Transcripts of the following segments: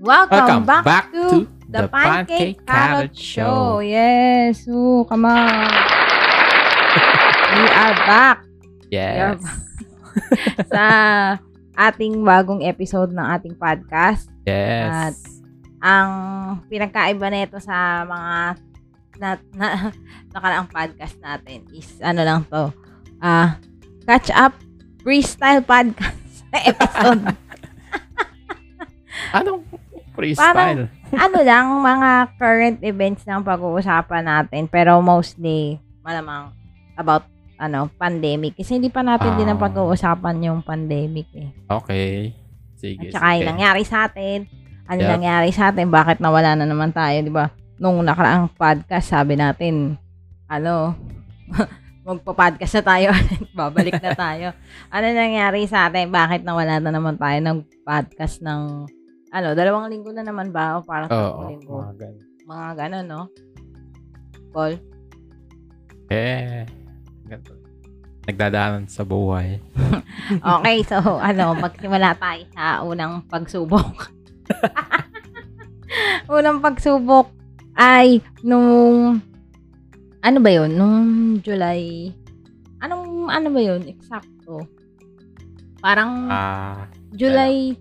Welcome, back, back to, to the, Pancake, Pancake Carrot Carrot Show. Show. Yes. Oh, come on. We are back Yes. sa ating bagong episode ng ating podcast. Yes. Ang pinagkaiba nito sa mga na, na, nakaraang podcast natin is ano lang to. Ah, catch up freestyle podcast episode. Anong freestyle? ano lang, mga current events lang pag-uusapan natin. Pero mostly, malamang about ano, pandemic. Kasi hindi pa natin din ang Ah. pag-uusapan yung pandemic eh. Okay. Sige, At saka yung sige. nangyari sa atin. Ano Yup. nangyari sa atin? Bakit nawala na naman tayo, di ba? Nung nakaraang podcast, sabi natin, ano, magpa-podcast na tayo. Babalik na tayo. Ano nangyari sa atin? Bakit nawala na naman tayo ng podcast ng, ano, dalawang linggo na naman ba? O parang Oo. tatlong linggo? mga ganun. Mga ganon, no? Paul? Eh. ganito. Nagdadaanan sa buhay. Okay, so, ano, magsimula tayo sa unang pagsubok. unang pagsubok ay nung, ano ba yun? Nung July, anong, ano ba yun? Eksakto. Parang Ah. July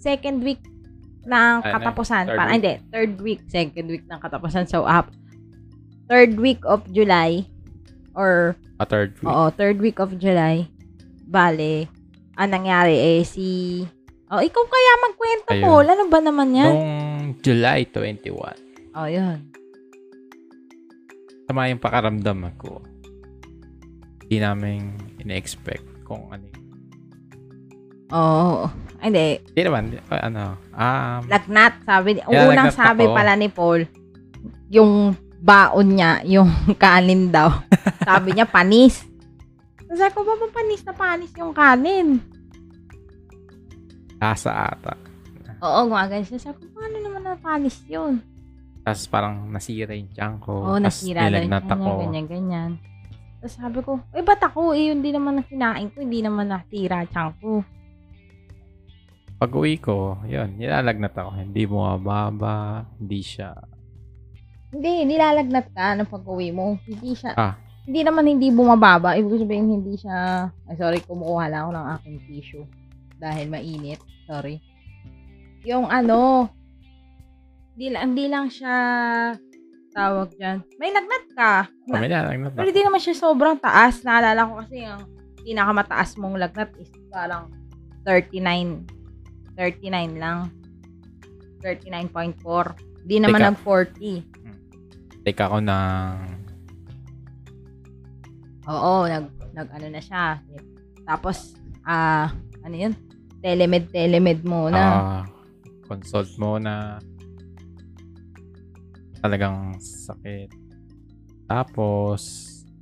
second week ng katapusan. Third Parang, week? hindi, third week, second week ng katapusan. So, up. Third week of July, or a third week. Oo, third week of July. Bale, ang nangyari eh si... Oh, ikaw kaya magkwento, Ayun. Paul. Ano ba naman yan? Noong July 21. Oh, yun. Tama yung pakaramdam ko. Hindi namin ina-expect kung ano Oo. Ay, Hindi. Hindi naman. Ano. Um, Lagnat, sabi. Ang Kaya unang sabi ako. pala ni Paul, yung baon niya, yung kanin daw. sabi niya, panis. Sabi ko, ba panis na panis yung kanin? Asa ata. Oo, gumagan siya. Sabi ko, paano naman na panis yun? Tapos parang nasira yung tiyan ko. Oo, nasira daw yung ako. ganyan, ganyan. Tapos sabi ko, eh, ba't ako? Eh, yun di naman na kinain ko. Hindi naman nasira tiyan ko. Pag uwi ko, yun, nilalagnat ako. Hindi bumababa, hindi siya. Hindi, nilalagnat ka ng pag-uwi mo. Hindi siya, Ah. hindi naman hindi bumababa. Ibig sabihin, hindi siya, ay sorry, kumukuha lang ako ng aking tissue. Dahil mainit. Sorry. Yung ano, hindi lang, hindi lang siya tawag dyan. May lagnat ka. Oh, may nilalagnat Pero ako. hindi naman siya sobrang taas. Naalala ko kasi yung pinakamataas mong lagnat is parang 39. 39 lang. 39.4. Hindi naman Teka. nag-40. Take ako ng... Oo, nag, nag ano na siya. Tapos, ah, ano yun? Telemed, telemed muna. ah, consult mo na talagang sakit. Tapos,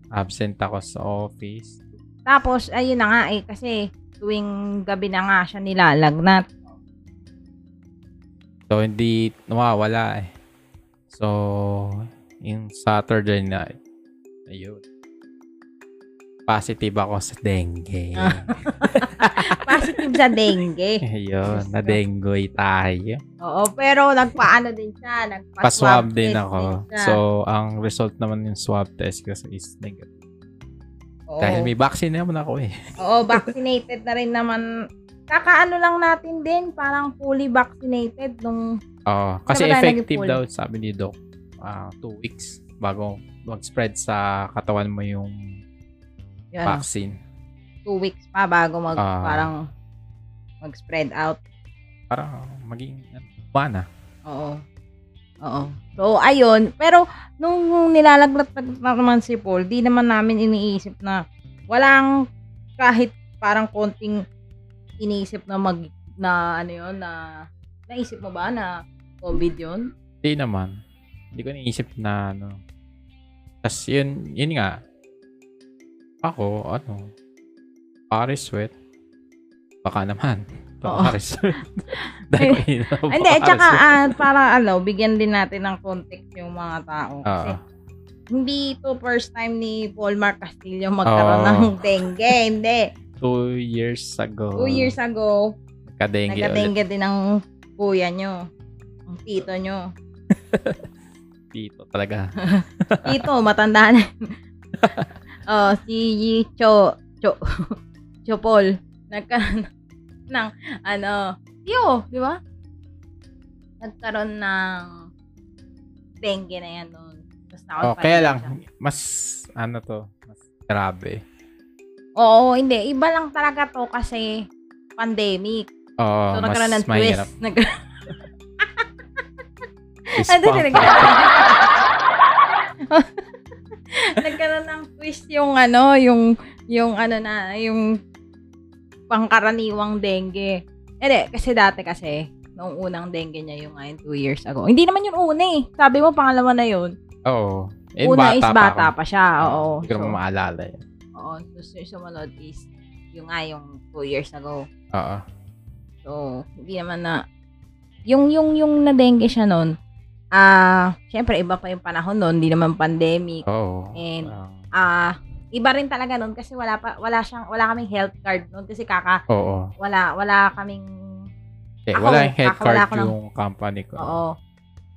absent ako sa office. Tapos, ayun na nga eh, kasi tuwing gabi na nga siya nilalagnat. So, hindi nawawala eh. So, yung Saturday night, ayun. Positive ako sa dengue. Positive sa dengue. ayun, na-dengue tayo. Oo, pero nagpaano din siya. Nagpa-swab Pa-swab din ako. siya. So, ang result naman yung swab test ko is negative. Oo. Dahil may vaccine naman ako eh. Oo, vaccinated na rin naman. Kakaano lang natin din, parang fully vaccinated nung Oo. kasi effective daw, sabi ni Doc, ah, two weeks bago mag-spread sa katawan mo yung yun, vaccine. two weeks pa bago mag, Ah. parang mag-spread out. Para maging mana. Oo. Oo. So, ayun. Pero, nung, nilalagnat na naman si Paul, di naman namin iniisip na walang kahit parang konting iniisip na mag, na ano yun, na naisip mo ba na COVID yun? Hindi naman. Hindi ko naisip na ano. Tapos yun, yun nga. Ako, ano, Paris sweat. Baka naman. Paris sweat. Dahil ina- Hindi, at saka, sweat. ah, para ano, bigyan din natin ng context yung mga tao. Kasi, Oo. hindi to first time ni Paul Mark Castillo magkaroon Oo. ng dengue. Hindi. Two years ago. Two years ago, Nagka-dengue ulit. nagka-dengue din ng kuya nyo. Ang tito nyo. Tito talaga. Tito, matanda na. oh, si Cho, Cho, Cho Paul. Nagkaroon ng, ano, yo, di ba? Nagkaroon ng dengue na yan noon. Tapos Oh, kaya lang, mas, ano to, mas grabe. Oo, hindi. Iba lang talaga to kasi pandemic. Oo, So, mas nagkaroon ng mahirap. twist. Nag- Twist Ano din Nagkaroon ng twist yung ano, yung yung ano na, yung pangkaraniwang dengue. Hindi, kasi dati kasi, noong unang dengue niya yung ngayon, two years ago. Hindi naman yung una eh. Sabi mo, pangalawa na yun. Oo. Eh, una is bata pa siya. Oo. Hindi ko So, naman maalala yun. Oo. So, su- sumunod is yung nga yung two years ago. Oo. So, hindi naman na, yung, yung, yung na-dengue siya noon, ah, syempre, iba pa yung panahon noon, hindi naman pandemic. Oo. And, Ah, ah, iba rin talaga noon kasi wala pa, wala siyang, wala kaming health card noon kasi kaka, oo. wala, wala kaming, Eh, Ako, wala yung kakawala card ko ng- yung company ko. oo.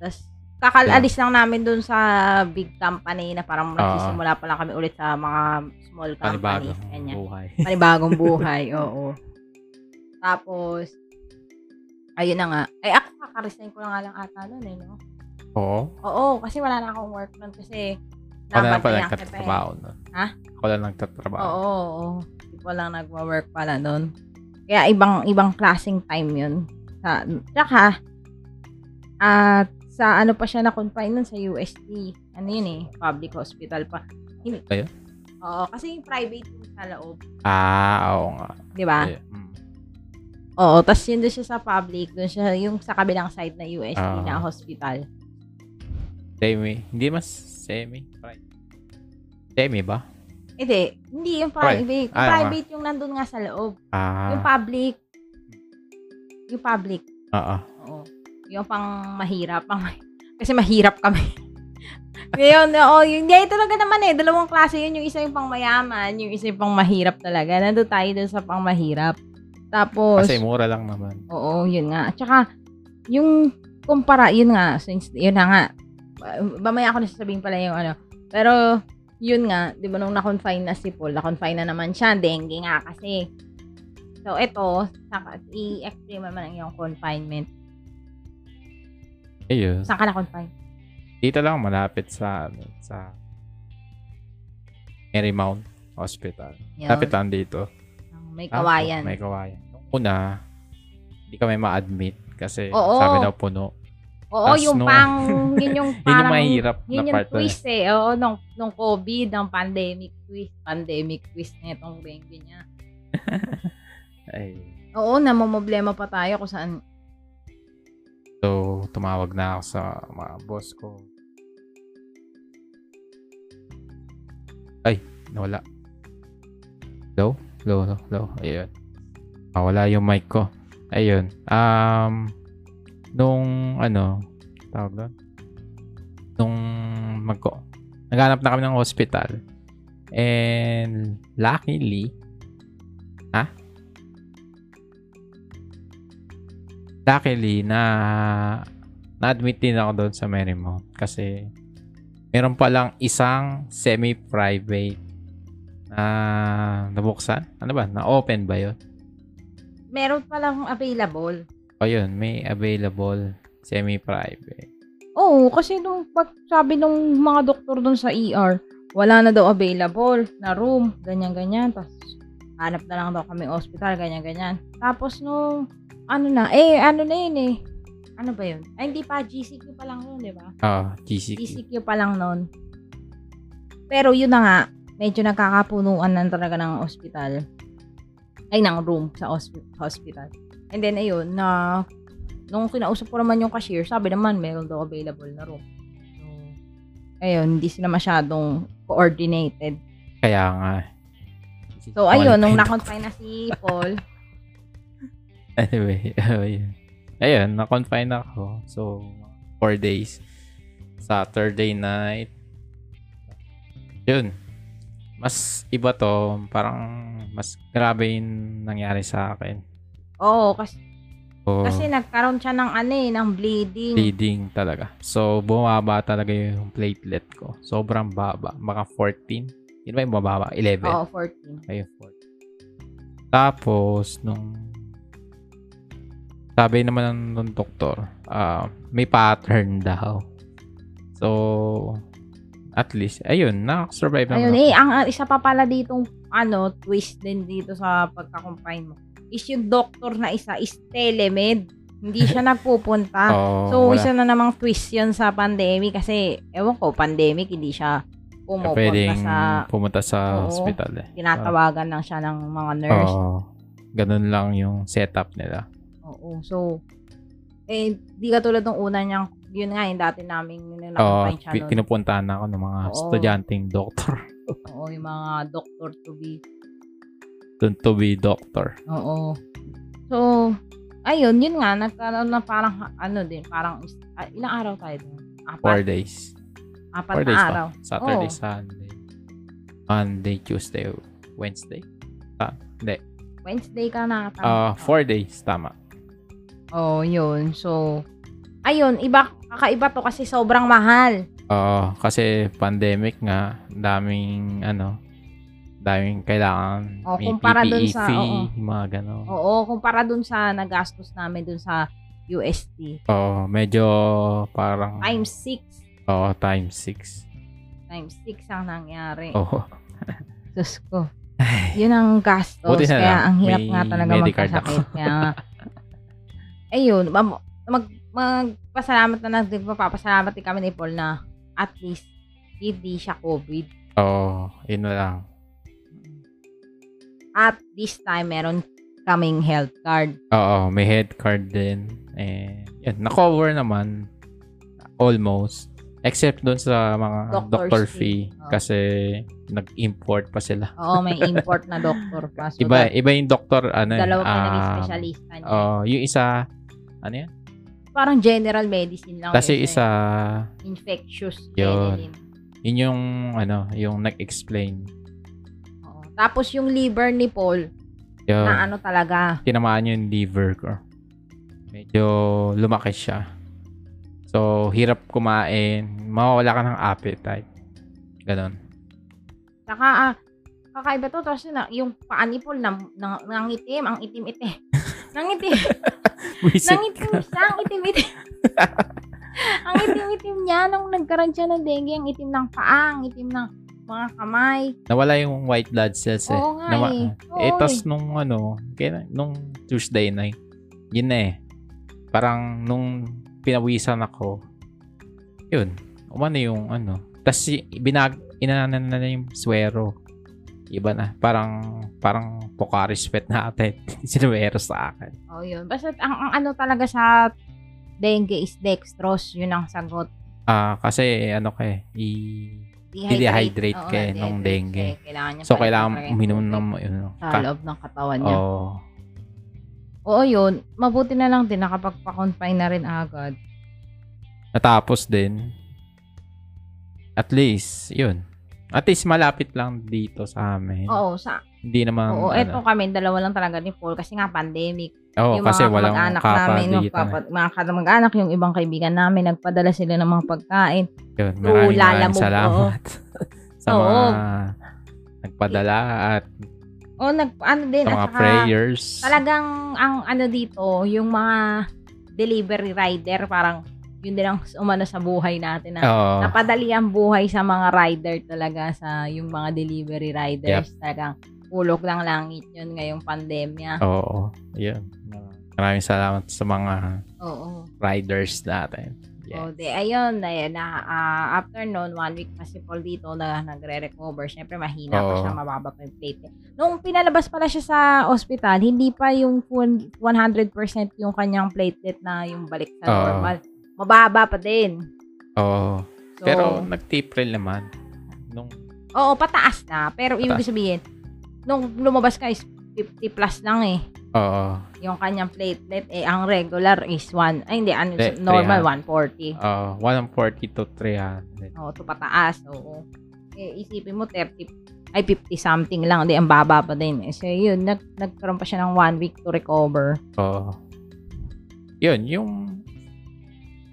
Tapos, kakalalis lang namin doon sa big company na parang nagsisimula pa lang kami ulit sa mga small company. Panibagong Ganyan. buhay. Panibagong buhay, oo. Tapos, ayun na nga. Ay, ako kakaresign ko na nga lang ata noon eh, no? Oo. Oo, kasi wala na akong work noon kasi Ako na lang pala eh. nagtatrabaho nun. Ha? Ako lang nagtatrabaho. Oo, oo. Hindi ko lang nagwa-work pala noon. Kaya ibang ibang klaseng time 'yun. Sa tsaka at sa ano pa siya na confine nun sa UST. Ano yun eh, public hospital pa. Hindi. Ayun? Oo, kasi yung private yung sa loob, Ah, oo nga. 'di ba? Eh, mm. Oo, tas yun doon siya sa public, doon siya yung sa kabilang side na UST Ah. na hospital. Semi. Hindi mas semi. Right. Semi ba? Hindi, hindi yung Pri- private. Yung ah, private yung nandun nga sa loob. Ah. Yung public, yung public, Oo. Oo. Yung pang mahirap. Pang, kasi mahirap kami. Ngayon, oo, yung, hindi, talaga naman eh. Dalawang klase yun. Yung isa yung pang mayaman, yung isa yung pang mahirap talaga. Nandun tayo dun sa pang mahirap. Tapos, Kasi mura lang naman. oo, yun nga. At saka, yung kumpara, yun nga, since, yun na nga. Ba- Mamaya ako nasasabihin pala yung ano. Pero, yun nga, di ba nung na-confine na si Paul, na-confine na naman siya, dengue nga kasi. So, ito, saka, i-extreme naman ang iyong confinement. Ayun. Saan ka na-confine? Dito lang malapit sa ano, sa Marymount Hospital. Yun. Lapit lang dito. May kawayan. May kawayan. Nung una, hindi kami ma-admit kasi Oo. sabi daw puno. Oo, Tas yung nung- pang, yun yung Yun parang, yung mahirap yun na yung part twist eh. Oo, nung, nung COVID, ng pandemic twist. Pandemic twist na itong dengue niya. Ay. Oo, namomblema pa tayo kung saan. So, tumawag na ako sa mga boss ko. Ay, nawala. Hello? Hello, hello, hello. Ayun. Ah, wala yung mic ko. Ayun. Um, nung, ano, tawag doon? Nung mag naghanap na kami ng hospital. And, luckily, ha? luckily na na-admit din ako doon sa Marymount kasi meron pa lang isang semi-private na nabuksan. Ano ba? Na-open ba yun? Meron palang available. O yun, may available semi-private. Oo, kasi nung pag sabi nung mga doktor dun sa ER, wala na daw available na room, ganyan-ganyan. Tapos, hanap na lang daw kami hospital, ganyan-ganyan. Tapos, nung, ano na, eh, ano na yun eh. Ano ba yun? Ay, hindi pa, GCQ pa lang yun, di ba? Ah, GCQ. GCQ pa lang nun. Pero yun na nga, medyo nagkakapunuan na talaga ng hospital. Ay, ng room sa hospi- hospital. And then, ayun, na, nung kinausap ko naman yung cashier, sabi naman, meron daw available na room. So, ayun, hindi sila masyadong coordinated. Kaya nga. So, ayun, nung na-confine na si Paul, Anyway, ayun. Ayun, na-confine ako. So, four days. Saturday night. Yun. Mas iba to. Parang mas grabe yung nangyari sa akin. oo, kasi, So, Kasi nagkaroon siya ng ano eh, ng bleeding. bleeding talaga. So, bumaba talaga yung platelet ko. Sobrang baba. Mga 14. Yun ba yung bababa? 11. Oo, 14. Ayun, 14. Tapos, nung sabi naman ng, ng doktor, ah, may pattern daw. So, at least, ayun, na-survive naman Ayun ako. eh, ang isa pa pala ditong ano, twist din dito sa pagka-confine mo is yung doctor na isa is telemed. Hindi siya nagpupunta. Oo, so, Oh, wala. isa na namang twist yun sa pandemic kasi, ewan ko, pandemic, hindi siya pumupunta pwedeng sa, pumunta sa Oo. hospital eh. tinatawagan lang siya ng mga nurse. Oo. ganun lang yung setup nila. Oo. So, eh, di ka tulad ng una niyang, yun nga, yung dati naming Oo, nilakapay siya nun. pinupuntahan ako ng mga Oo. estudyanteng doktor. Oo, yung mga doctor to be. Dun to be doctor. Oo. So, ayun, yun nga, nagkaroon na parang, ano din, parang, ah, ilang araw tayo doon? Four Apat, days. apat Four na days araw. pa. Saturday, Oo. Sunday. Monday, Tuesday, Wednesday. Ah, hindi. Wednesday ka na. Ah, four days. Tama. Oo, yun. So, ayun, iba, kakaiba to kasi sobrang mahal. Oo, kasi pandemic nga, daming ano, daming kailangan Oo, may kumpara dun PPE sa- fee, mga gano'n. Oo, kumpara dun sa nagastos namin dun sa USD. Oo, medyo parang Times 6. Oo, times 6. Times 6 ang nangyari. Oo. Diyos ko. Yun ang gastos. Buti na Kaya lang, ang hirap may nga talaga magkasakit. Kaya ayun, mag, magpasalamat na natin, magpapasalamat din kami ni Paul na at least hindi siya COVID. Oo, yun na lang. At this time, meron kaming health card. Oo, may head card din. Eh, yun, na-cover naman. Almost. Except doon sa mga Doctor's doctor fee. fee. Oo. Kasi nag-import pa sila. Oo, may import na doctor pa. So, Iba, that- iba yung doctor, ano eh, dalawa pa um, naging specialista niya. Oo, yung isa, ano yan? Parang general medicine lang. Kasi yun, isa, eh. Infectious Yun. medicine. yun yung, ano, yung nag-explain. Oo. Tapos yung liver ni Paul, Yun, na ano talaga, tinamaan yung liver ko. Medyo lumaki siya. So, hirap kumain. Mawawala ka ng appetite. Ganon. Saka, ah, kakaiba to. Tapos na, yung paa ni Paul, nang, nang, nangitim, ang itim-itim. Nangitim, nangitim siya, ang itim-itim. ang itim-itim niya, nung nagkaroon siya ng dengue, ang itim ng paa, ang itim ng mga kamay. Nawala yung white blood cells eh. Oo nga Nawa- eh. Oo eh, tas eh. nung ano, kaya, nung Tuesday night, yun na eh. Parang nung pinawisan ako, yun, umano yung ano. Y- binag, inanan na yung swero. Iba na. Parang, parang Pocari sweat natin. Sinuwero sa akin. Oh, yun. Basta ang, ang ano talaga sa dengue is dextrose. Yun ang sagot. Ah, kasi ano ka eh, i- I-dehydrate Oo, ka eh, na-dehydrate nung dengue. eh. Kailangan niya so kailangan uminom ng yun, sa ka- loob ng katawan niya. Oo. Oo, yun. Mabuti na lang din nakapagpa-confine na rin agad. natapos din. At least, yun. At least malapit lang dito sa amin. Oo, sa Hindi naman, Oo, ano. eto kami, dalawa lang talaga ni Paul kasi nga pandemic. Oo, yung kasi mga walang kamag-anak namin, kapagitan. kapat, mga kamag-anak, yung ibang kaibigan namin, nagpadala sila ng mga pagkain. Yun, maraming maraming salamat sa Oo. mga nagpadala at O, nag, ano din, sa at mga saka, prayers. talagang, ang ano dito, yung mga delivery rider, parang, yun din ang umano sa buhay natin na Oo. napadali ang buhay sa mga rider talaga sa yung mga delivery riders talagang ulog lang langit yun ngayong pandemya. Oo. Yun. Maraming salamat sa mga Oo. riders natin. Oh, Yes. de ayun na, na ah, after noon one week pa si Paul dito na nagre-recover. Syempre mahina pa Oo. siya, mababa pa yung platelet. Nung pinalabas pala siya sa ospital, hindi pa yung full 100% yung kanyang platelet na yung balik sa Oo. normal. Mababa pa din. Oo. So, Pero nag-April naman. Nung oo, pataas na. Pero ibig Pataas. sabihin, nung lumabas ka is 50 plus lang eh. Oo. Yung kanyang platelet, eh, ang regular is 1, ay hindi, ano, Hindi, normal 300. 140. Uh, 140 to 300. Oo, to pataas. Oo. Eh, isipin mo, 30, ay 50 something lang. Di, ang baba pa din. Eh, so, yun, nag, nagkaroon pa siya ng one week to recover. Oo. yun, yung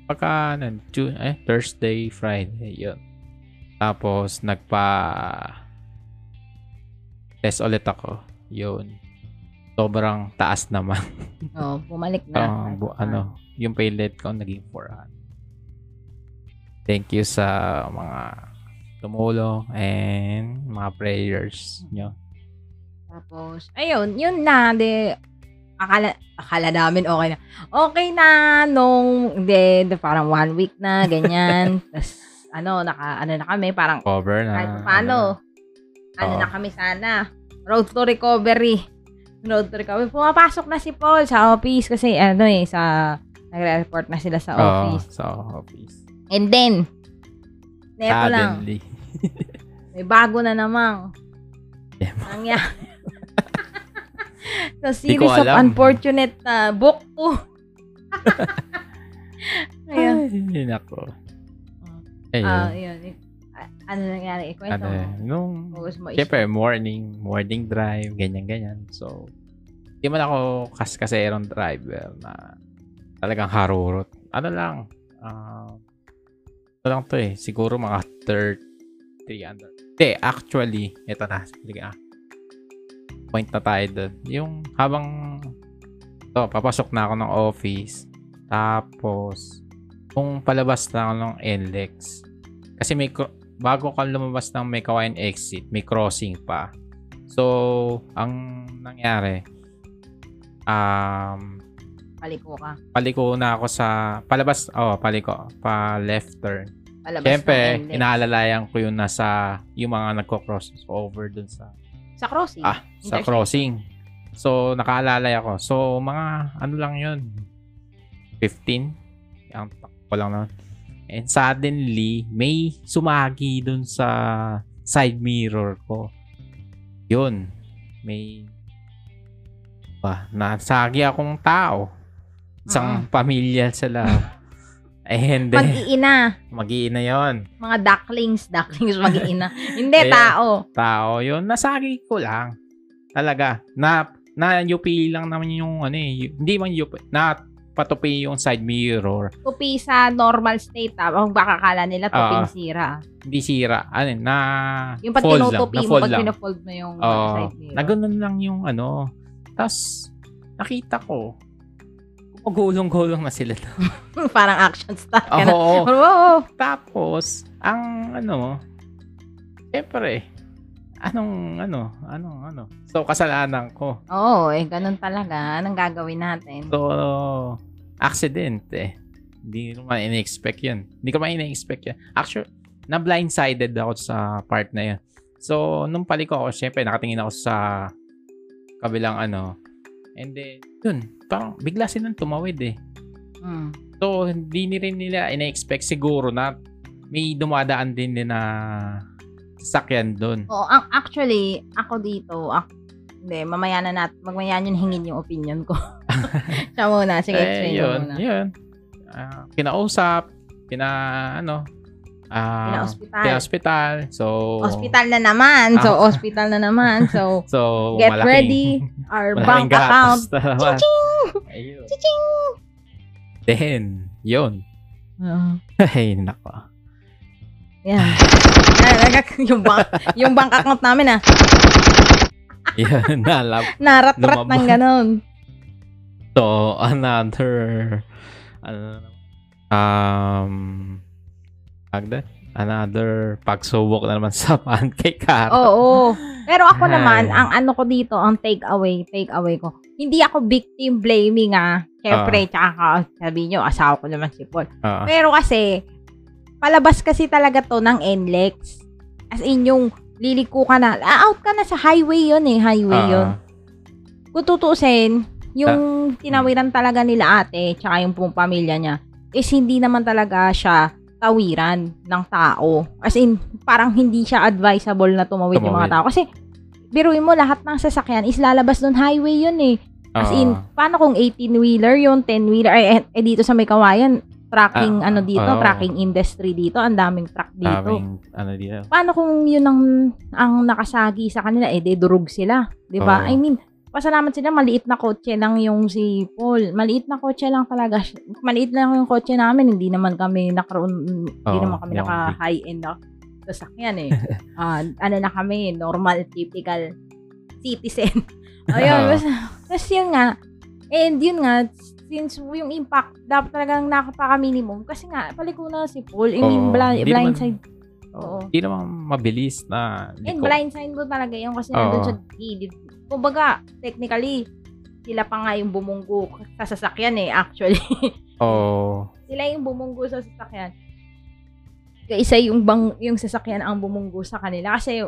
pagka, ano, Tu- eh, Thursday, Friday, yun. Tapos, nagpa test ulit ako. Yun. Sobrang taas naman. Oh, bumalik na. Ah, bu- ano, yung paylet ko naging 400. Thank you sa mga tumulong and mga prayers nyo. Tapos, ayun, yun na, de, akala, akala namin okay na. Okay na, nung, de, de parang one week na, ganyan. Tapos, ano, naka, ano na kami, parang, Cover na. kahit pa paano, ano Oo. na kami sana, road to recovery. Road to recovery. Pumapasok na si Paul sa office kasi, ano eh, sa, nagre-report na sila sa Oo, office. sa office. And then, neto lang, Suddenly. may bago na namang Yeah. nangyari. Di ko series of alam. unfortunate na book 2. Ayan. Ay, nako. Ah, Ayun. yun. Ano nangyari? Ikwento ano, mo. nung, mo. syempre, morning, morning drive, ganyan-ganyan. So, di man ako kas kaserong driver na talagang harurot. Ano lang, ah, ano lang to eh, siguro mga 30 under. Hindi, actually, ito na, sige ah. Point na tayo doon. Yung habang to, papasok na ako ng office, tapos, kung palabas na ako ng NLEX, kasi may, bago ka lumabas ng may kawain exit, may crossing pa. So, ang nangyari, um, Paliko ka. paliko na ako sa, palabas, oh, paliko, pa left turn. Palabas Siyempre, inaalalayan ko yun nasa, yung mga nagko-cross over dun sa, Sa crossing. ah, sa crossing. So, nakaalalay ako. So, mga, ano lang yun, 15, ang takbo lang naman. And suddenly, may sumagi dun sa side mirror ko. Yun. May ba, nasagi akong tao. Isang pamilya sila. And then, Mag-iina. mag-iina yon Mga ducklings. Ducklings mag-iina. Hindi, Ayan. tao. tao yun. Nasagi ko lang. Talaga. Na, na UP lang naman yung ano eh. Hindi man UP. Na patupi yung side mirror. Tupi sa normal state. Ah. Ang baka kala nila tuping Ah. sira. Hindi sira. Ano na Yung pag fold lang. Na mo, fold pag pinafold mo yung Oo. side mirror. na ganun lang yung ano. Tapos, nakita ko, gumugulong-gulong na sila. Parang action star ka na. Oo. Oo. Tapos, ang ano, syempre, anong, ano, anong, ano. So, kasalanan ko. Oo, eh, ganun talaga. Anong gagawin natin? So, accident eh. Hindi ko man in-expect yun. Hindi ko man in-expect yun. Actually, na blindsided ako sa part na yun. So, nung paliko ako, syempre, nakatingin ako sa kabilang ano. And then, yun, parang bigla silang tumawid eh. Mm. So, hindi ni rin nila in-expect siguro na may dumadaan din din na sasakyan doon. Oo, ang actually, ako dito, ak- hindi, mamaya na natin, magmaya yun hingin yung opinion ko. Siya muna, sige, explain Eh, yun, muna. yun. Ah, kinausap, pina, ano, ah, Pina-hospital. Pina-hospital. So, Hospital na naman. So, Ah. hospital na naman. So, So, get malaking- ready. Our bank account. Ching! Ching! Then, yun. Oo. Ay, nako. Yan. Yung bank, yung bank account namin ah. Yan, nalap. Narat-rat ng ganun. So, another, ano, um, doon? another pagsubok na naman sa pancake car. Oo. Pero ako Ay. naman, ang ano ko dito, ang take away, take away ko. Hindi ako victim blaming ah. Siyempre, tsaka ka- sabi nyo, asawa ko naman si Paul. Oo. Pero kasi, palabas kasi talaga to ng NLEX. As in, yung liliko ka na, ah, out ka na sa highway yun eh, highway Oo. yun. Kung tutusin, yung tinawiran talaga nila ate, tsaka yung pong pamilya niya, is hindi naman talaga siya tawiran ng tao. As in, parang hindi siya advisable na tumawid, yung mga Tumawid. tao. Kasi, biruin mo, lahat ng sasakyan is lalabas doon highway yun eh. As in, paano kung 18-wheeler yun, 10-wheeler, eh, eh, eh, dito sa may kawayan, tracking Ah, ano dito, oo. tracking industry dito, ang daming truck dito. Daming, ano dito. Paano kung yun ang, ang nakasagi sa kanila, eh, de durug sila. Di ba? Oo. I mean, pasalamat sila, maliit na kotse lang yung si Paul. Maliit na kotse lang talaga. Maliit lang yung kotse namin. Hindi naman kami nakaroon, hindi Oo, naman kami hindi naka high-end na sasakyan eh. Ah, ano na kami, normal, typical citizen. Ayun, Oo. basta, tapos yun nga, and yun nga, since yung impact, dapat talagang nakapaka-minimum. Kasi nga, paliko na si Paul. I mean, Oo, blind, hindi naman- blindside. Oo. Hindi naman mabilis na And liko. blindside mo talaga yun kasi Oo. nandun sa gilid. Kumbaga, technically, sila pa nga yung bumunggo sa sasakyan eh, actually. Oo. sila yung bumunggo sa sasakyan. Kaysa yung bang yung sasakyan ang bumunggo sa kanila kasi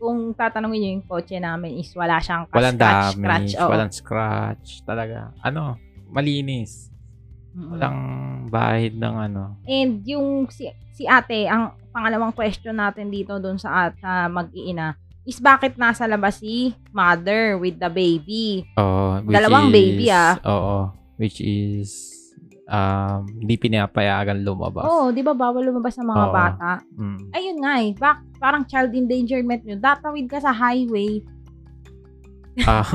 kung tatanungin niyo yung kotse namin is wala siyang walang scratch, damage, scratch. oo. walang scratch. Talaga. Ano, malinis. Mm-mm. Walang bahid ng ano. And yung si, si ate, ang pangalawang question natin dito doon sa, at, sa mag-iina is bakit nasa labas si mother with the baby? Oo. which Dalawang is- baby, ah. Oo. Which is, um, hindi pinapayagan lumabas. Oo, di ba bawal lumabas sa mga Oo. bata? Mm. Ayun nga eh, bak, parang child endangerment yun. Datawid ka sa highway. Ah,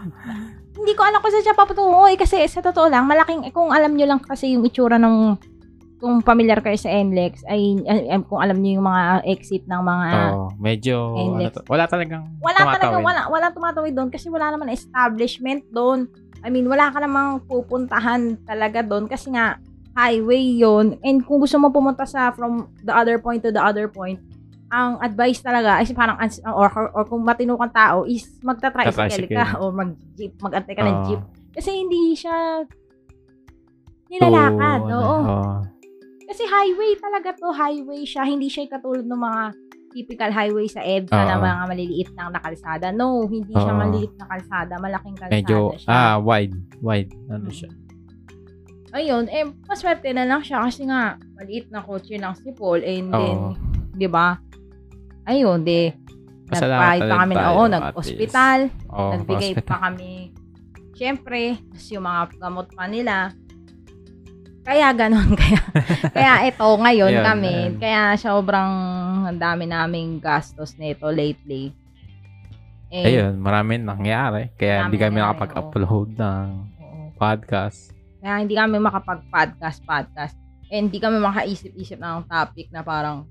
Hindi ko alam kung saan siya papatungo eh, kasi sa totoo lang, malaking, eh, kung alam nyo lang kasi yung itsura ng, kung familiar kayo sa NLEX, ay, ay, ay, kung alam nyo yung mga exit ng mga, oo. medyo, ano Index. to, wala talagang wala talaga, tumatawid. wala, wala tumatawid doon kasi wala naman establishment doon. I mean, wala ka namang pupuntahan talaga doon kasi nga, highway yon And kung gusto mo pumunta sa from the other point to the other point, ang advice talaga is parang or, or, or kung matino kang tao is magta-tricycle Tatricycle. ka or mag-jeep, mag-antay ka ng Oo. jeep. Kasi hindi siya nilalakad. Oo. oo. Kasi highway talaga to, highway siya. Hindi siya katulad ng mga typical highway sa EDSA na Oo. mga maliliit lang na kalsada. No, hindi siya Oo. maliit na kalsada. Malaking kalsada Medyo, siya. ah, wide. Wide. Ano Mm. siya? Ayun, eh, maswerte na lang siya kasi nga, maliit na kotse lang si Paul. And then, Oo. di ba? Ayun, di, nagpahid pa kami na, tayo, oo, nag-hospital. Oo, nagbigay hospital. pa kami, syempre, tas yung mga gamot pa nila. Kaya ganon, kaya, kaya ito ngayon Ayun, kami, ayun. kaya sobrang ang dami naming gastos nito lately. Eh, Ayun, maraming nangyari. Kaya hindi kami nakapag-upload ng oo. podcast. Kaya hindi kami makapag-podcast, podcast. And hindi kami makaisip-isip ng topic na parang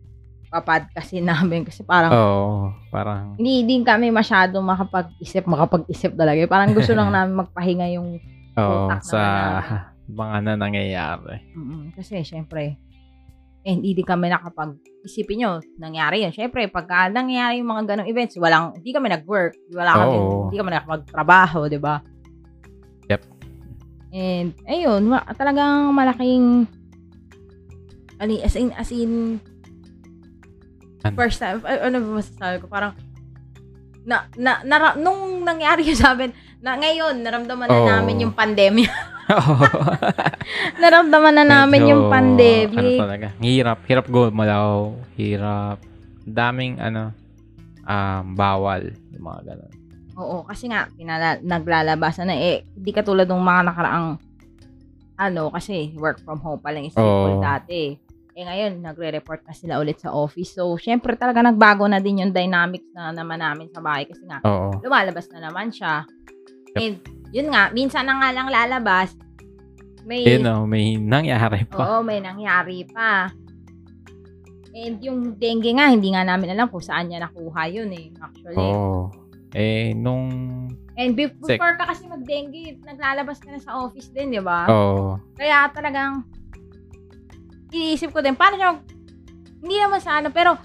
papadcastin namin kasi parang Oo, parang, hindi din kami masyado makapag-isip, makapag-isip talaga. Parang gusto lang namin magpahinga yung oo, utak sa naman mga na nangyayari. Mm, kasi syempre, eh, hindi din kami nakapag isipin nyo, nangyari yun. Syempre, pagka nangyari yung mga ganong events, walang, hindi kami nag-work, wala kami, Oo. hindi kami nakapagtrabaho, di ba? Yep. And, ayun, ma- talagang malaking, ano, as in, as in, Ano? first time, ay, ano ba masasabi ko, parang, na, na, nara- nung nangyari yun sa amin, na ngayon, naramdaman na Oo. namin yung pandemya. Oo. naramdaman na namin Medyo, yung pandemic. Ano talaga, hirap, hirap gumalaw, hirap, daming ano, um, bawal, yung mga ganun. Oo, kasi nga, pinala, naglalabasan na eh. Hindi katulad ng mga nakaraang, ano, kasi work from home pa lang is Oo. dati. Eh ngayon, nagre-report na sila ulit sa office. So, syempre talaga nagbago na din yung dynamics na naman namin sa bahay kasi nga, Oo. lumalabas na naman siya. Yep. And, yun nga, minsan na nga lang lalabas, may, Yun know, may nangyari pa. oo, may nangyari pa. And yung dengue nga, hindi nga namin alam kung saan niya nakuha yun eh, actually. Oo. Eh, nung, And before ka kasi mag-dengue, naglalabas ka na sa office din, di ba? oo, Kaya talagang, iniisip ko din, paano siya, hindi naman sa ano, pero,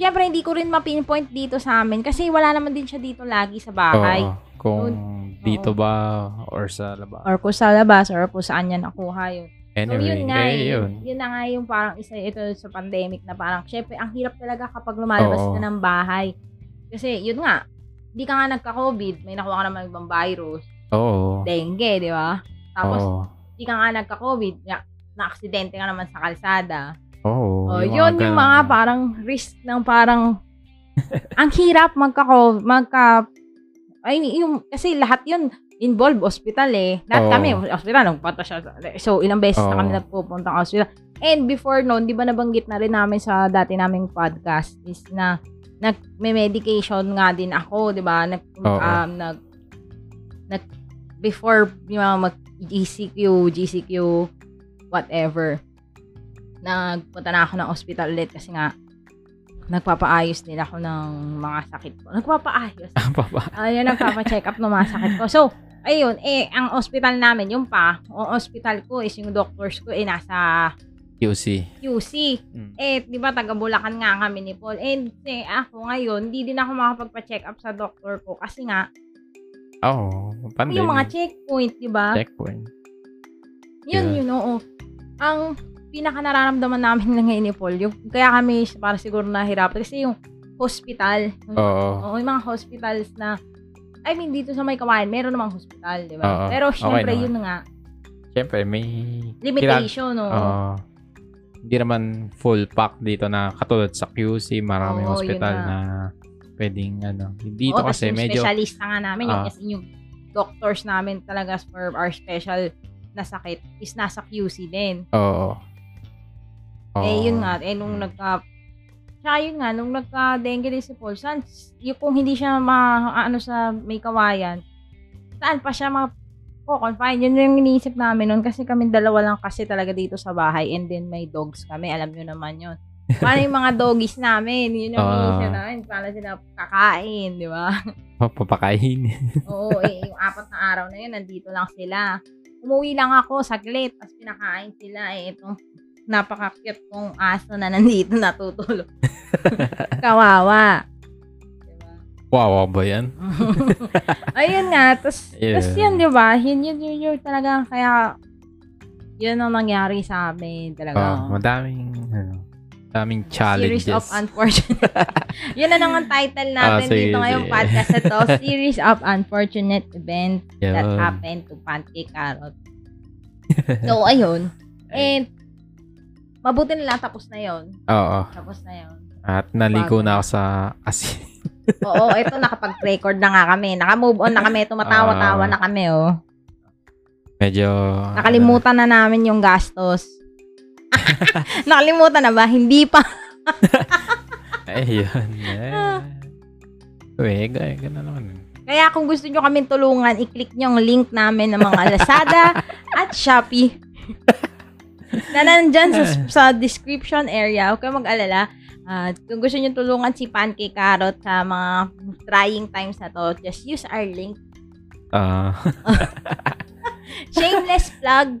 syempre hindi ko rin ma-pinpoint dito sa amin kasi wala naman din siya dito lagi sa bahay. oo. Kung dito ba or sa labas. Or kung sa labas, or kung saan niya nakuha yun. So, Anyway, yun nga eh, eh. yun. Yun na nga yung parang isa ito sa pandemic na parang, syempre, ang hirap talaga kapag lumalabas Oo. ka ng bahay. Kasi, yun nga, hindi ka nga nagka-COVID, may nakuha ka naman ibang virus, Oo. dengue, di ba? Tapos, Oo. hindi ka nga nagka-COVID, na, na-aksidente ka naman sa kalsada. Oo. Oh, yung yun mga yung mga parang risk ng parang, ang hirap magka magka, ay, yung, kasi lahat yun, involved hospital eh. Lahat Oo. kami, hospital, nagpunta siya. So, ilang beses na Oo. kami nagpupunta sa hospital. And before noon, di ba nabanggit na rin namin sa dati naming podcast is na nag may medication nga din ako, di ba? Nag, Oo. um, nag nag, before yung mga mag GCQ, GCQ, whatever, nagpunta na ako ng hospital ulit kasi nga, nagpapaayos din ako ng mga sakit ko. Nagpapaayos. Papa. Ayun, nagpapa-check up ng mga sakit ko. So, ayun, eh, ang hospital namin, yung pa, ang hospital ko is yung doctors ko, eh, nasa QC. QC. Mm. Eh, di ba, taga Bulacan nga kami ni Paul. And, eh, ako ngayon, hindi din ako makapagpa-check up sa doctor ko kasi nga. Oh, pandemic. yung mga checkpoint, di ba? checkpoint. Yun, Yeah. yun, oo. Ang pinaka nararamdaman namin lang ngayon ni Paul, yung, kaya kami para siguro nahirapan kasi yung hospital. Oo. Oo, yung mga hospitals na, I mean, dito sa may kawain, meron namang hospital, di ba? Oo, Pero okay syempre, naman. yun nga, Siyempre, may... limitation, no? Oo. hindi naman full pack dito na katulad sa QC, maraming Oo, hospital yun na. pwedeng ano. Dito Oo, kasi yung medyo specialista nga namin, yung, Ah. as in yung doctors namin talaga for our special na sakit is nasa QC din. Oo. Oo. Eh, yun nga, eh, nung nagka, tsaka yun nga, nung nagka-dengue din si Paul, saan, yung kung hindi siya ma, ano sa may kawayan, saan pa siya ma, confine Yun yung iniisip namin nun kasi kami dalawa lang kasi talaga dito sa bahay and then may dogs kami. Alam nyo naman yun. Paano yung mga doggies namin? Yun yung Ah. iniisip namin. Paano sila kakain, di ba? Papakain. Oo, eh, yung apat na araw na yun, nandito lang sila. Umuwi lang ako, saglit, tapos pinakain sila. Eh, itong napaka-cute kong aso na nandito natutulog. Kawawa. Wow, ba yan? Ayun nga, tapos, Yeah. yun, di ba? Yun, yun, yun, yun, talaga, kaya, yun ang nangyari sa amin, talaga. Oh, madaming, ano, Series challenges. of Unfortunate. yun na nang ang title natin Ah, sige, dito ngayong podcast na to. Series of Unfortunate Events that Yun. happened to Pancake Carrot. So, ayun. And, mabuti na lang tapos na yon Oo. Tapos na yon At naligo Bago. na ako sa asin. Oo, ito nakapag-record na nga kami. Naka-move on na kami. Tumatawa-tawa Ah. na kami, oh. Medyo... Nakalimutan na namin yung gastos. Nakalimutan na ba? Hindi pa. Yun. Ah. Uy, gaya, gano'n naman. Kaya kung gusto nyo kami tulungan, i-click nyo ang link namin ng mga Lazada at Shopee. na nandyan sa, sa description area. Huwag kayong mag-alala. At kung gusto nyo tulungan si Pancake Carrot sa mga trying times na to, just use our link. Ah, Shameless plug.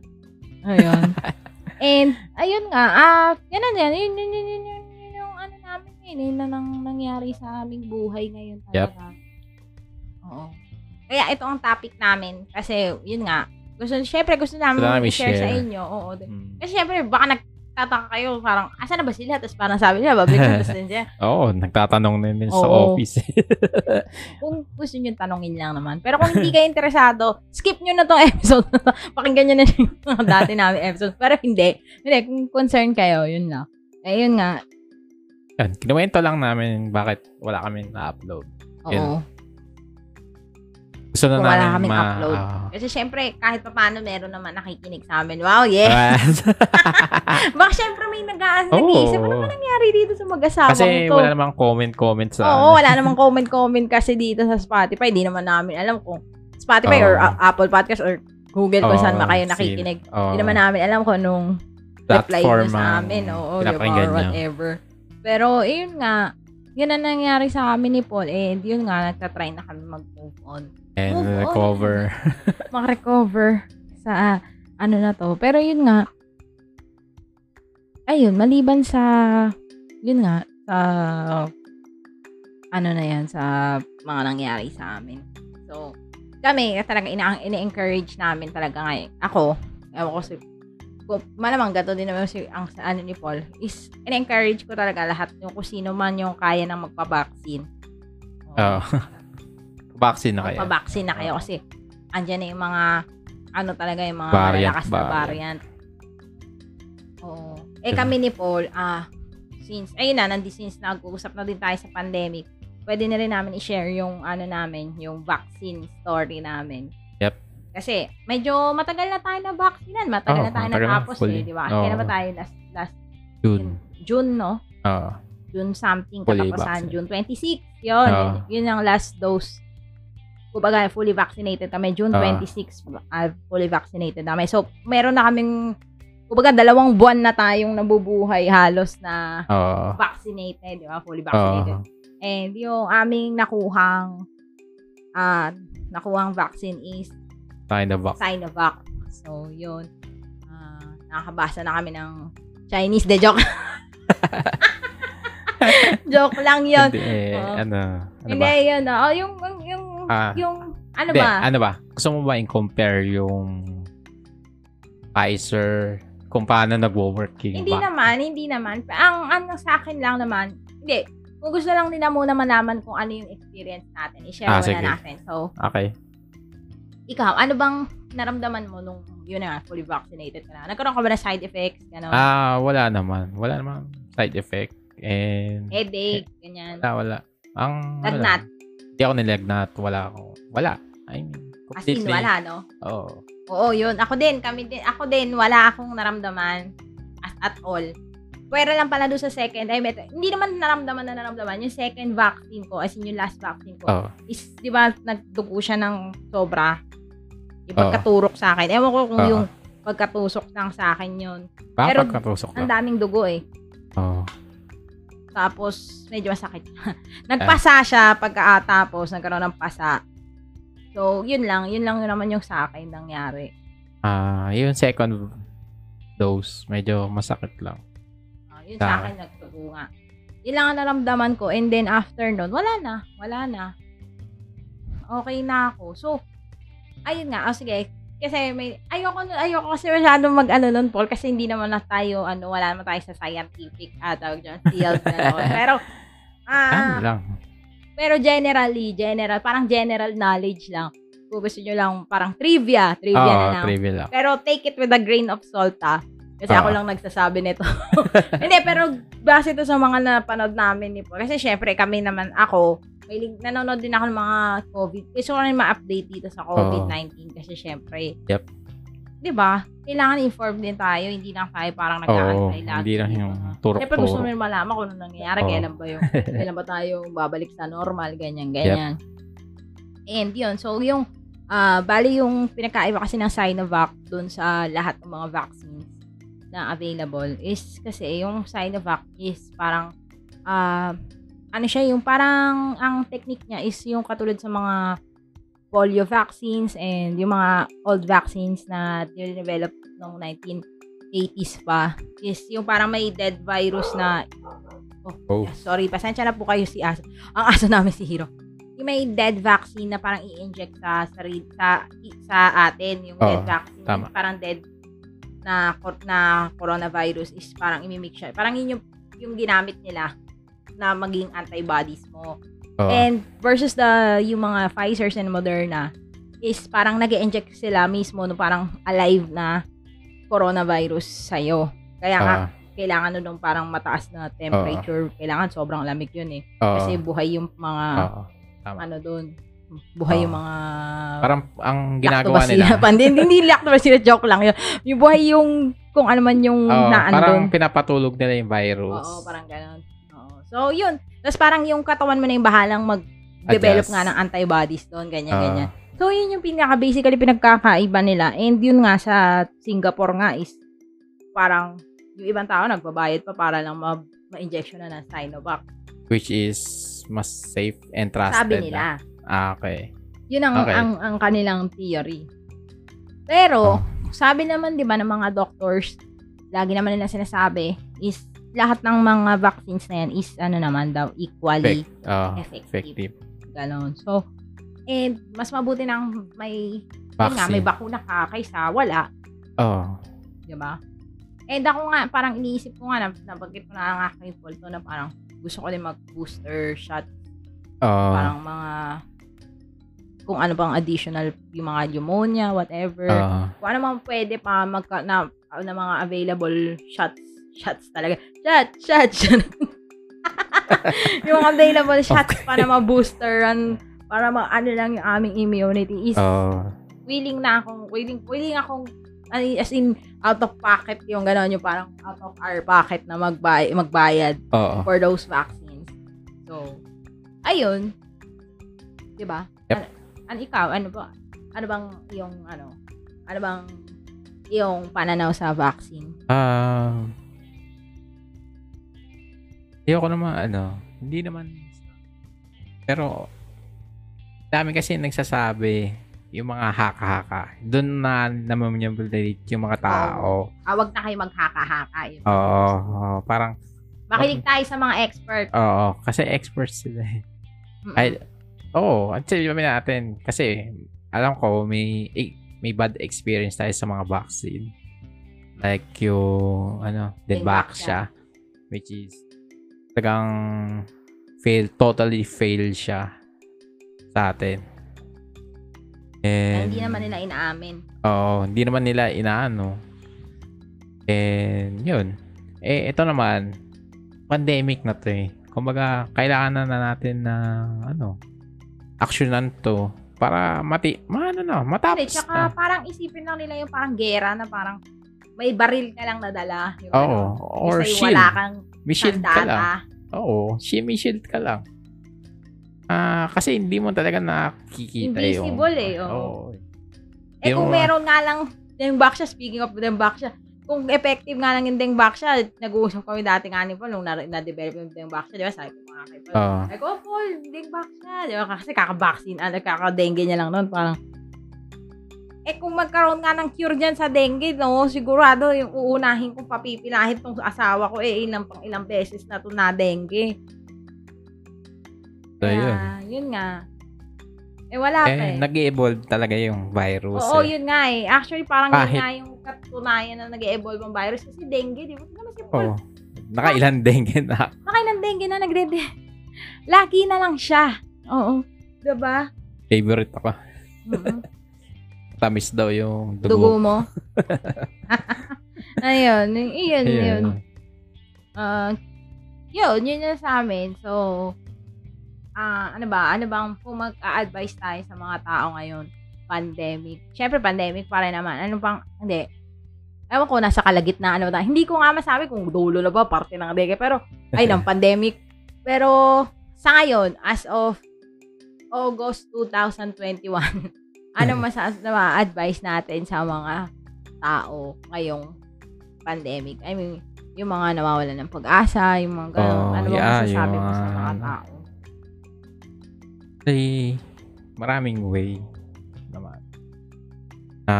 Ayun. And, ayun nga, ah, yan na yan. Yun, yun, yun, yun, yun, yun yung ano namin yun, yun na nang nangyari sa aming buhay ngayon talaga. Oo. Kaya ito ang topic namin. Kasi, yun nga, gusto, syempre gusto namin namin i-share sa i-share. inyo. Oo. mm. Kasi syempre, baka nagtataka kayo, parang, asa na ba sila? Tapos parang sabi nila, babalik na tapos din siya. Oo, nagtatanong na din sa Oo. office. Kung gusto nyo, tanongin lang naman. Pero kung hindi kayo interesado, skip nyo na tong episode na to. Pakinggan nyo na yung mga dati namin episode. Pero hindi. Hindi, kung concerned kayo, yun lang. Eh, yun nga. Yan, kinuwento lang namin bakit wala kami na-upload. Oo. Yun. Gusto na Kung wala kaming ma... upload. ah. Kasi syempre, kahit pa paano, meron naman nakikinig sa amin. Wow, yeah. Baka syempre may nag Oo. nag-iisip, ano ba nangyari dito sa mag-asawang Kasi to? wala namang comment-comment sa... Oo, wala namang comment-comment kasi dito sa Spotify. Di naman namin alam kung Spotify Oo. or uh, Apple Podcast or Google kung saan ba kayo nakikinig. Hindi naman namin alam kung anong reply nyo sa amin. Oo, di ba? pinapakinggan Or nyo. whatever. Pero, yun nga, yun ang nangyari sa amin ni Paul. Eh, yun nga, nagtatry na kami mag-move on. And Move on. recover. Mag-recover sa, ah, ano na to. Pero yun nga, ayun, maliban sa, yun nga, sa, ano na yan, sa mga nangyari sa amin. So, kami, talaga, ina- ina-encourage namin talaga ngayon. Ako, ewan ko si, kung malamang gato din naman si, ang sa ano ni Paul, is, ina-encourage ko talaga lahat yung kung sino man yung kaya nang magpa-vaccine. Oo. Vaccine na kayo. Magpa-vaccine na kayo kasi andyan na yung mga ano talaga yung mga Variant, malalakas na variant. variant. Oo. Eh kami ni Paul, ah, since, ayun na, nandi since nag-uusap na din tayo sa pandemic, pwede na rin namin i-share yung ano namin, yung vaccine story namin. Kasi medyo matagal na tayo na vaccinean, matagal Oo, na tayo matagal na, natapos eh, di ba? Oo. Kailan ba tayo last, last June. June, no? Oo. June something, Fully katapusan. June 26. Yun, Oo. yun, ang last dose kumbaga fully vaccinated kami. June Ah. 26, uh, fully vaccinated kami. So, meron na kaming, kumbaga dalawang buwan na tayong nabubuhay halos na Oo. vaccinated, di ba? Fully vaccinated. And yung aming nakuhang ah nakuhang vaccine is Sinovac. Sinovac. So, yun. Ah, nakakabasa na kami ng Chinese. De, joke. joke lang yun. Hindi, eh, Oo. ano, ano Hindi, ba? yun. Oh, yung, yung, yung, Ah. yung, ano Hindi, ba? ano ba? Gusto mo ba i-compare yung Pfizer kung paano nagwo-work yung Hindi vac- naman, hindi naman. Ang ano sa akin lang naman, hindi. Kung gusto lang nila muna malaman kung ano yung experience natin, i-share Ah, muna sige. natin. So, Okay. Ikaw, ano bang naramdaman mo nung yun na nga, fully vaccinated ka na? Nagkaroon ka ba ng side effects? Gano'n? Ah, wala naman. Wala naman side effect. And Headache, ganyan. wala, wala. Ang Lagnat. Hindi ako nilagnat. Wala ako. Wala. I mean, As in, completely. wala, no? Oo. Oo, yun. Ako din, kami din. Ako din, wala akong naramdaman at, at all. Pwera lang pala doon sa second. Ay, met- hindi naman naramdaman na naramdaman. Yung second vaccine ko, as in yung last vaccine ko, Oo. is, di ba, nagdugo siya ng sobra. Yung Oo. pagkaturok sa akin. Ewan ko kung Oo. yung pagkatusok lang sa akin yun. Baka Pero, pagkatusok Ang daming dugo eh. Oo. Tapos, medyo masakit. Nagpasa siya pagkatapos, nagkaroon ng pasa. So, yun lang. Yun lang yun naman yung sa akin nangyari. Ah, yung second dose, medyo masakit lang. Ah, yun Tama. sa akin, nagtugo nga. Yun lang ang naramdaman ko. And then, after nun, wala na. Wala na. Okay na ako. So, ayun nga. O, sige. Kasi may, ayoko, ayoko kasi masyadong mag, ano nun, Paul, kasi hindi naman na tayo, ano, wala naman tayo sa scientific, ah, tawag dyan, field. Pero, Ano ah, lang. pero generally, general, parang general knowledge lang. Kung gusto nyo lang, parang trivia, trivia na Oo, lang. trivial lang. Pero take it with a grain of salt, ah. Kasi ako Oo. lang nagsasabi nito. Hindi, pero base to sa mga napanood namin ni Paul. Kasi syempre, kami naman, ako, may link, nanonood din ako ng mga COVID. Gusto ko rin ma-update dito sa COVID-19 kasi syempre, Yep. di ba? Kailangan informed din tayo. Hindi lang tayo parang Oo, nag-aantay lagi. hindi lang yung turok-turok. Siyempre gusto mo rin malaman kung ano nangyayari. Oo. Kailan ba yung, kailan ba tayo babalik sa normal, ganyan, ganyan. And yun, so yung, ah bali yung pinakaiba kasi ng Sinovac dun sa lahat ng mga vaccines na available is kasi yung Sinovac is parang, ah ano siya, yung parang, ang technique niya is yung katulad sa mga polio vaccines and yung mga old vaccines na develop noong 1980s pa is yung parang may dead virus na Oh. Yeah, sorry, pasensya na po kayo si Aso. Ang aso namin si Hiro. Yung may dead vaccine na parang i-inject sa sarili sa sa atin, yung dead Oo, vaccine, tama. parang dead na na coronavirus is parang imimix siya. Parang yun yung, yung ginamit nila na maging antibodies mo. Oo. And versus the yung mga Pfizer and Moderna is parang nag inject sila mismo no parang alive na coronavirus sa'yo. Kaya nga, Ah, kailangan nun nung parang mataas na temperature. Kailangan sobrang lamig yun eh. oo. Kasi buhay yung mga, tama. ano doon, buhay yung Oo. mga Parang ang ginagawa nila. Hindi, hindi lactobacilla, joke lang yun. Yung buhay yung, kung ano man yung Oo, naan parang pinapatulog nila yung virus. Oo, parang ganun. Oo. So, yun. Tapos parang yung katawan mo na yung bahalang mag-develop Adjust. nga ng antibodies doon, ganyan, Oo. ganyan. So, yun yung pinaka, basically, pinagkakaiba nila. And yun nga, sa Singapore nga is, parang, yung ibang tao nagbabayad pa para lang ma- ma-injection na ng Sinovac. Which is mas safe and trusted. Sabi na. Ah, okay. Yun ang, Okay. ang, ang kanilang theory. Pero, sabi naman, di ba, ng mga doctors, lagi naman nila sinasabi, is lahat ng mga vaccines na yan is, ano naman daw, equally Effect, ah, effective. effective. Ganon. So, and mas mabuti nang may, yun nga, may Vaccine. bakuna ka kaysa wala. Oo. Di ba? And ako nga, parang iniisip ko nga, na, nabanggit ko na nga kay Paul to, na parang gusto ko din mag-booster shot. Oo. Parang mga, kung ano pang additional, yung mga pneumonia, whatever. Oo. kung ano man pwede pa magka, na, na mga available shots, shots talaga. Shot, shot, shot. yung mga available shots para ma-boosteran, para ma, ano lang yung aming immunity is Oo. willing na akong, willing, willing akong, ay, as in, out of pocket yung gano'n, yung parang out of our pocket na magbay, magbayad Oo. for those vaccines. So, ayun. 'Di ba? Yep. Ano, ikaw? Ano ba? Ano bang yung ano? Ano bang yung pananaw sa vaccine? Ah. Ayoko naman, ano, hindi naman, pero, dami kasi nagsasabi, yung mga haka-haka. Doon na naman-manipulate yung mga tao. Ah, wag na kayo maghaka-haka. Yun. Oo, oo, parang, Makinig tayo sa mga expert. oo, kasi experts sila eh. Mm-mm. Ay, oo, at sabi natin, kasi, alam ko, may, eh, may bad experience tayo sa mga vaccine. Like yung, ano, Denvaxia, which is, tagang, fail, totally fail siya sa atin. And, hindi naman nila inaamin. Oo, hindi naman nila inaano. And, yun. Eh, ito naman, pandemic na to eh. Kumbaga, kailangan na, na natin na, ano, aksyonan to para mati, ma, ano na, matapos tsaka na. parang isipin lang nila yung parang gera na parang may baril ka lang nadala. Yung Oo, ano, or yung shield. wala kang May shield ka lang. Oo, may shield ka lang. Ah, kasi hindi mo talaga nakikita yung... Invisible eh, oo. Oo. Eh Yung kung meron nga lang Dengbaksya, speaking of Dengbaksya, kung effective nga lang yung Dengbaksya, nag-uusap kami dati nga ni Paul nung na- na-develop yung Dengbaksya, di ba? Sabi ko mga kay Paul, sabi ko, oh, Paul, Dengbaksya, di ba? Kasi kaka-vaccine, ah, nagkaka-dengue niya lang noon, parang, eh kung magkaroon nga ng cure dyan sa dengue, no, sigurado yung uunahin kong papipilahin tong asawa ko, eh ilang pang ilang beses na to na dengue. So, yun. Kaya, yun nga. Eh, wala pa Eh, eh. nag-evolve talaga yung virus. Oo, eh. yun nga eh. Actually, parang Kahit- yun nga yung katunayan na nag-evolve ang virus. Kasi dengue, di ba? Mo si Paul. Nakailan dengue na. Nakailan dengue na nagre Lagi na lang siya. Oo. Diba? Favorite ako. Mm-mm. Tamis daw yung dugo. Dugo mo. Ayun. y- Yun, yun. Ah, yun, yun yung sa amin. So, ah ano ba? Ano bang kung mag-a-advise tayo sa mga tao ngayon? Pandemic. Siyempre, pandemic pa rin naman. Ano pang, hindi. Ewan ko, nasa kalagitnaan na ba. Hindi ko nga masabi kung dulo na ba, parte ng deke. Pero, ay, ng pandemic. Pero, sa ngayon, as of August 2021, ano masas na advice natin sa mga tao ngayong pandemic? I mean, yung mga nawawalan ng pag-asa, yung mga ganun. Oh, ano yeah, masasabi yung mo sa mga ano. tao? Kasi maraming way naman na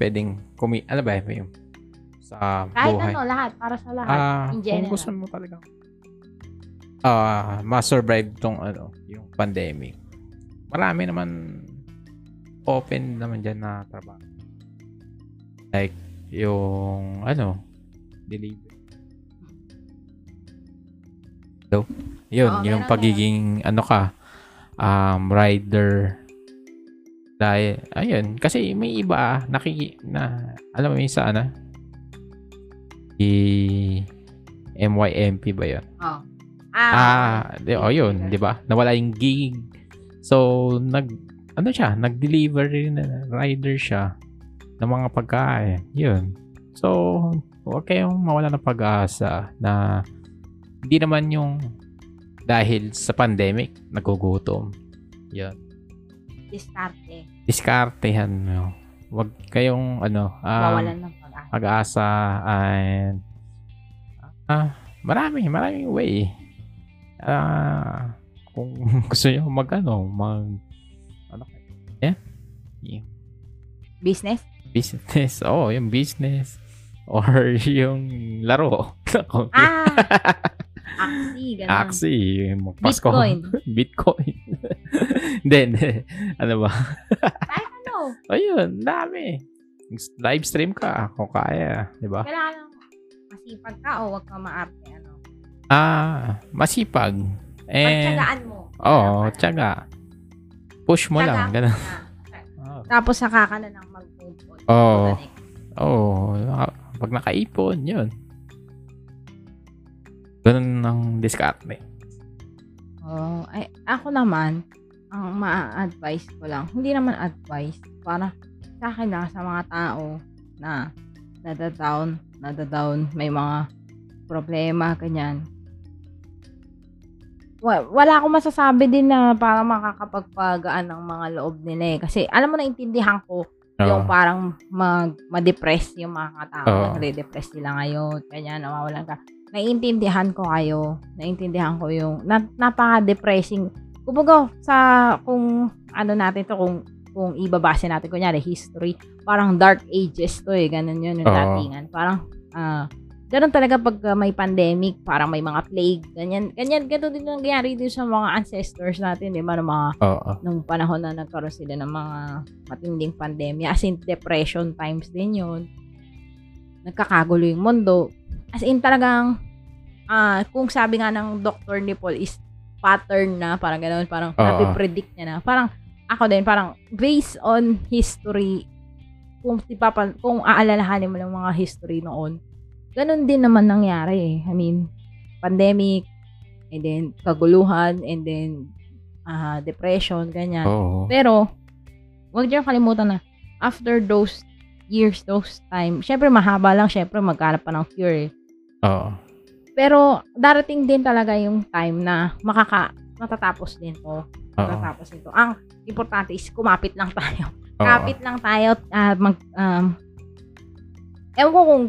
pwedeng kumi ano ba yung sa Kahit buhay. ano, lahat. Para sa lahat. Ah, in kung general. gusto mo talaga ah ma-survive tong ano, yung pandemic. Marami naman open naman diyan na trabaho. Like yung ano, delivery. So, yun, Oo, yung meron, pagiging ano ka um rider dahil ayun kasi may iba nakiki na alam mo yung sa ano i MYMP ba yun? Oh. Ah, di, oh, yun, di ba? Nawala yung gig. So, nag, ano siya, nag-delivery na rider siya ng mga pagkain. Yun. So, huwag kayong mawala ng pag-asa na hindi naman yung dahil sa pandemic, nagugutom. Yun. Diskarte. Diskartehan nyo. Huwag kayong, ano, um, Wawalan ng pag-asa. pag-asa and ah, marami, maraming way. Ah, kung gusto niyo mag ano, mag ano? Yeah. yeah. Business? Business. Oh, yung business or yung laro. Ah! Axie, ganun. Axie, yung Pasko. Bitcoin. Bitcoin. Hindi. Ano ba? Kahit ano. Ayun, dami. Live stream ka kung kaya, di ba? Kailangan lang masipag ka o wag ka maarte. Ano. Ah, masipag. Eh, Pagtsagaan mo. Oo, oh, tiyaga. Push mo lang, Tiyaga. ganun. Ah. Oo. Tapos saka ka na lang mag-move on. Oo. next. Oo, naka- pag nakaipon, yun. Ganun ang diskarte. Oh, ay, ako naman, ang ma-advise ko lang, hindi naman advice, para sa akin lang, sa mga tao na nadadown, nadadown, may mga problema, ganyan. wa- wala akong masasabi din na para makakapagpagaan ng mga loob nila eh. Kasi alam mo, naintindihan ko yung Oo. parang mag, ma-depress yung mga tao. Oo. Nagre-depress sila ngayon. Kanya, nawawalan ka. Naiintindihan ko kayo. Naiintindihan ko yung na, napaka-depressing. Kumbaga, sa kung ano natin to, kung kung ibabase natin, kunyari, history, parang dark ages to eh. Ganun yun yung Oo. datingan. Parang, ah, ganun talaga pag uh, may pandemic, parang may mga plague, ganyan, ganyan, ganun din ang nangyari din sa mga ancestors natin, di ba, ng mga Oo. nung panahon na nagkaroon sila ng mga matinding pandemya. As in, depression times din yun. Nagkakagulo yung mundo. As in, talagang, ah kung sabi nga ng Dr. ni Paul is pattern na, parang gano'n, parang Oo. napipredict niya na. Parang, ako din, parang, based on history, kung, si Papa, kung aalalahanin mo ng mga history noon, ganun din naman nangyari eh. I mean, pandemic, and then kaguluhan, and then ah depression, ganyan. Oo. Pero, huwag niyo kalimutan na, after those years, those time, syempre mahaba lang, syempre maghanap pa ng cure eh. Oo. Pero, darating din talaga yung time na makaka, matatapos din. Oo. Matatapos din to. Ang importante is kumapit lang tayo. Oo. Kapit lang tayo at mag, um, ewan ko kung,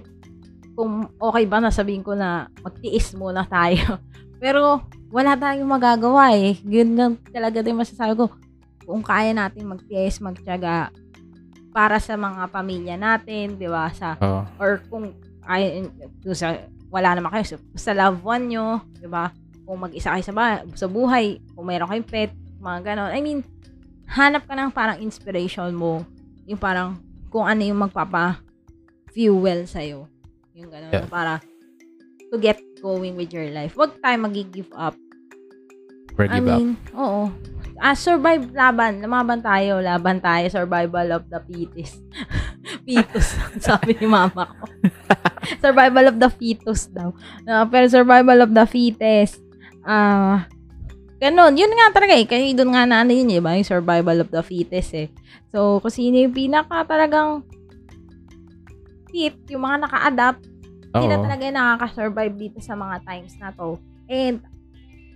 kung okay ba na sabihin ko na magtiis muna tayo. Pero, wala tayong magagawa eh. Yun talaga din masasabi ko. Kung kaya natin magtiis, magtiyaga para sa mga pamilya natin, di ba? Sa, Oo. or kung ay, sa, wala naman kayo, sa, sa loved one nyo, di ba? Kung mag-isa kayo sa, ba- sa buhay, kung mayroon kayong pet, mga ganon. I mean, hanap ka ng parang inspiration mo. Yung parang, kung ano yung magpapa-fuel sa'yo. Yung ganon. Yeah. Para, to get going with your life. Huwag tayo mag-give up. I give up. mean, oo. Ah, survive laban. Lumaban tayo. Laban tayo. Survival of the fetus. fetus. Sabi ni mama ko. Survival of the fetus daw. Ah, pero survival of the fetus. Ah, ganun. Yun nga talaga eh. Kaya doon nga na ano yun eh. ba? Yung survival of the fetus eh. So, kung sino yung pinaka talagang fit, yung mga naka-adapt, sila talaga yung nakaka-survive dito sa mga times na to. And,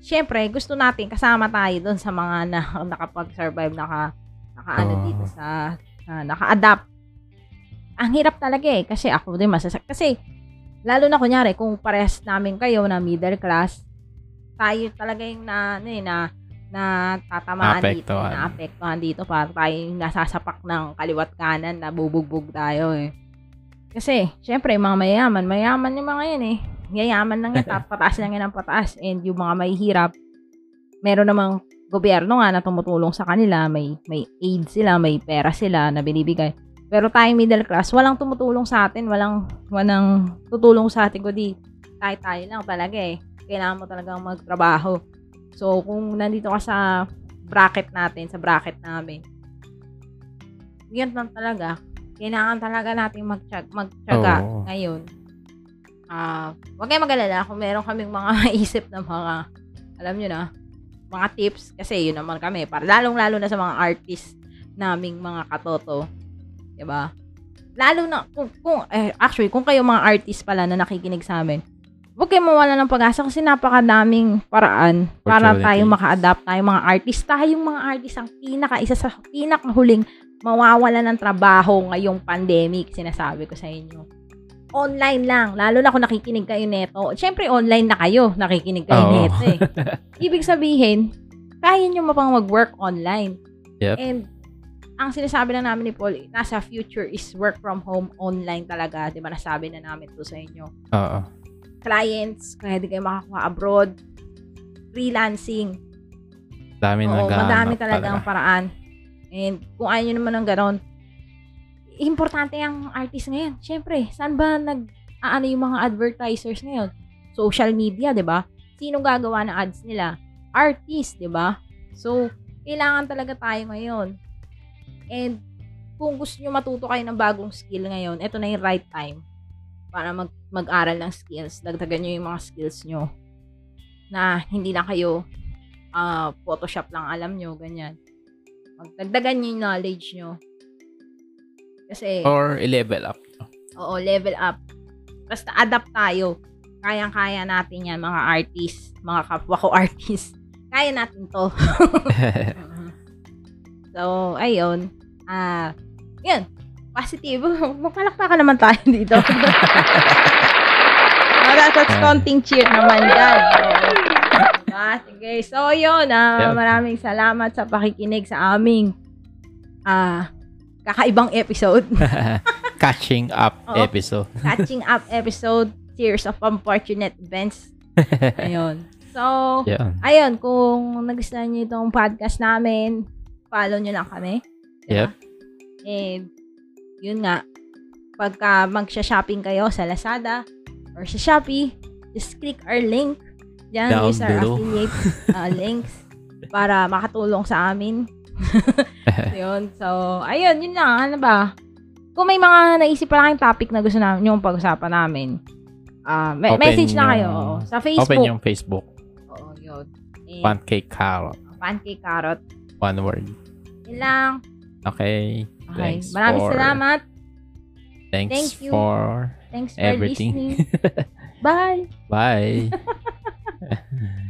syempre, gusto natin kasama tayo doon sa mga na, nakapag-survive, naka, naka ano dito sa, sa naka-adapt. Ang hirap talaga eh, kasi ako din masasak. Kasi, lalo na kunyari, kung parehas namin kayo na middle class, tayo talaga yung na, ano eh, na, na tatamaan dito, na apektuhan dito, para tayo yung nasasapak ng kaliwat kanan, na bubugbog tayo eh. Kasi, syempre, yung mga mayaman, mayaman yung mga yan eh. Yayaman lang yan, pataas lang yan ang pataas. And yung mga mahihirap, meron namang gobyerno nga na tumutulong sa kanila, may, may aid sila, may pera sila na binibigay. Pero tayo middle class, walang tumutulong sa atin, walang, walang tutulong sa atin, kundi tayo-tayo lang talaga eh. Kailangan mo talagang magtrabaho. So, kung nandito ka sa bracket natin, sa bracket namin, yun lang talaga. Kailangan talaga natin magtiyag, magtiyaga Oo. ngayon. Ah, wag kayong mag-alala kung meron kaming mga maisip na mga, alam nyo na, mga tips. Kasi yun naman kami. Para, lalong-lalo na sa mga artist naming mga katoto. 'Di ba? Lalo na, kung, kung eh, actually, kung kayo mga artist pala na nakikinig sa amin, huwag kayong mawala ng pag-asa kasi napakadaming paraan para tayo maka-adapt tayo mga artist. Tayong mga artist ang pinaka, isa sa pinakahuling mawawala ng trabaho ngayong pandemic, sinasabi ko sa inyo. Online lang, lalo na kung nakikinig kayo neto. Siyempre, online na kayo, nakikinig kayo Oo. neto eh. Ibig sabihin, kaya nyo mapang mag-work online. Yep. And, ang sinasabi na namin ni Paul, nasa future is work from home online talaga. Di ba, nasabi na namin to sa inyo. Oo. Clients, kaya di kayo makakuha abroad. Freelancing, Dami na Oo, naghahanap madami talaga. paraan. And kung ayaw nyo naman ng ganon, importante ang artist ngayon. Siyempre, saan ba nag, ano yung mga advertisers ngayon? Social media, di ba? Sino gagawa ng ads nila? Artist, di ba? So, kailangan talaga tayo ngayon. And, kung gusto nyo matuto kayo ng bagong skill ngayon, ito na yung right time para mag, mag-aral ng skills. Dagdagan nyo yung mga skills nyo na hindi na kayo ah Photoshop lang alam nyo, ganyan. Magdagdagan nyo yung knowledge nyo. Kasi, Or i-level up. oo, level up. Basta adapt tayo. Kayang-kaya natin yan, mga artists, mga kapwa ko artists. kaya natin to. so, ayun. Ah, yun. Positive. Magpalakpakan naman tayo dito. Para sa konting cheer naman dyan. Diba? Sige. So, yun. Ah, Yeah. Maraming salamat sa pakikinig sa aming ah, kakaibang episode. Catching up Oo. episode. Catching up episode. Tears of Unfortunate Events. Ayun. So, Yan. ayun, kung nagustuhan niyo itong podcast namin, follow nyo lang kami. Yep. And, yun nga, pagka magsha-shopping kayo sa Lazada or sa Shopee, just click our link. Diyan, Down use our below. affiliate uh, links para makatulong sa amin. yun. So, ayun, yun lang. Ano ba? Kung may mga naisip pa kayong topic na gusto namin yung pag-usapan namin, ah, me- Open message na kayo. yung-. Sa Facebook. Open yung Facebook. Oo, yun. And, Pancake carrot. pancake carrot. One word. Yun lang. Okay. Okay. Thanks Maraming for, salamat. Thanks Thank you. for Thanks for everything. listening. Bye. Bye.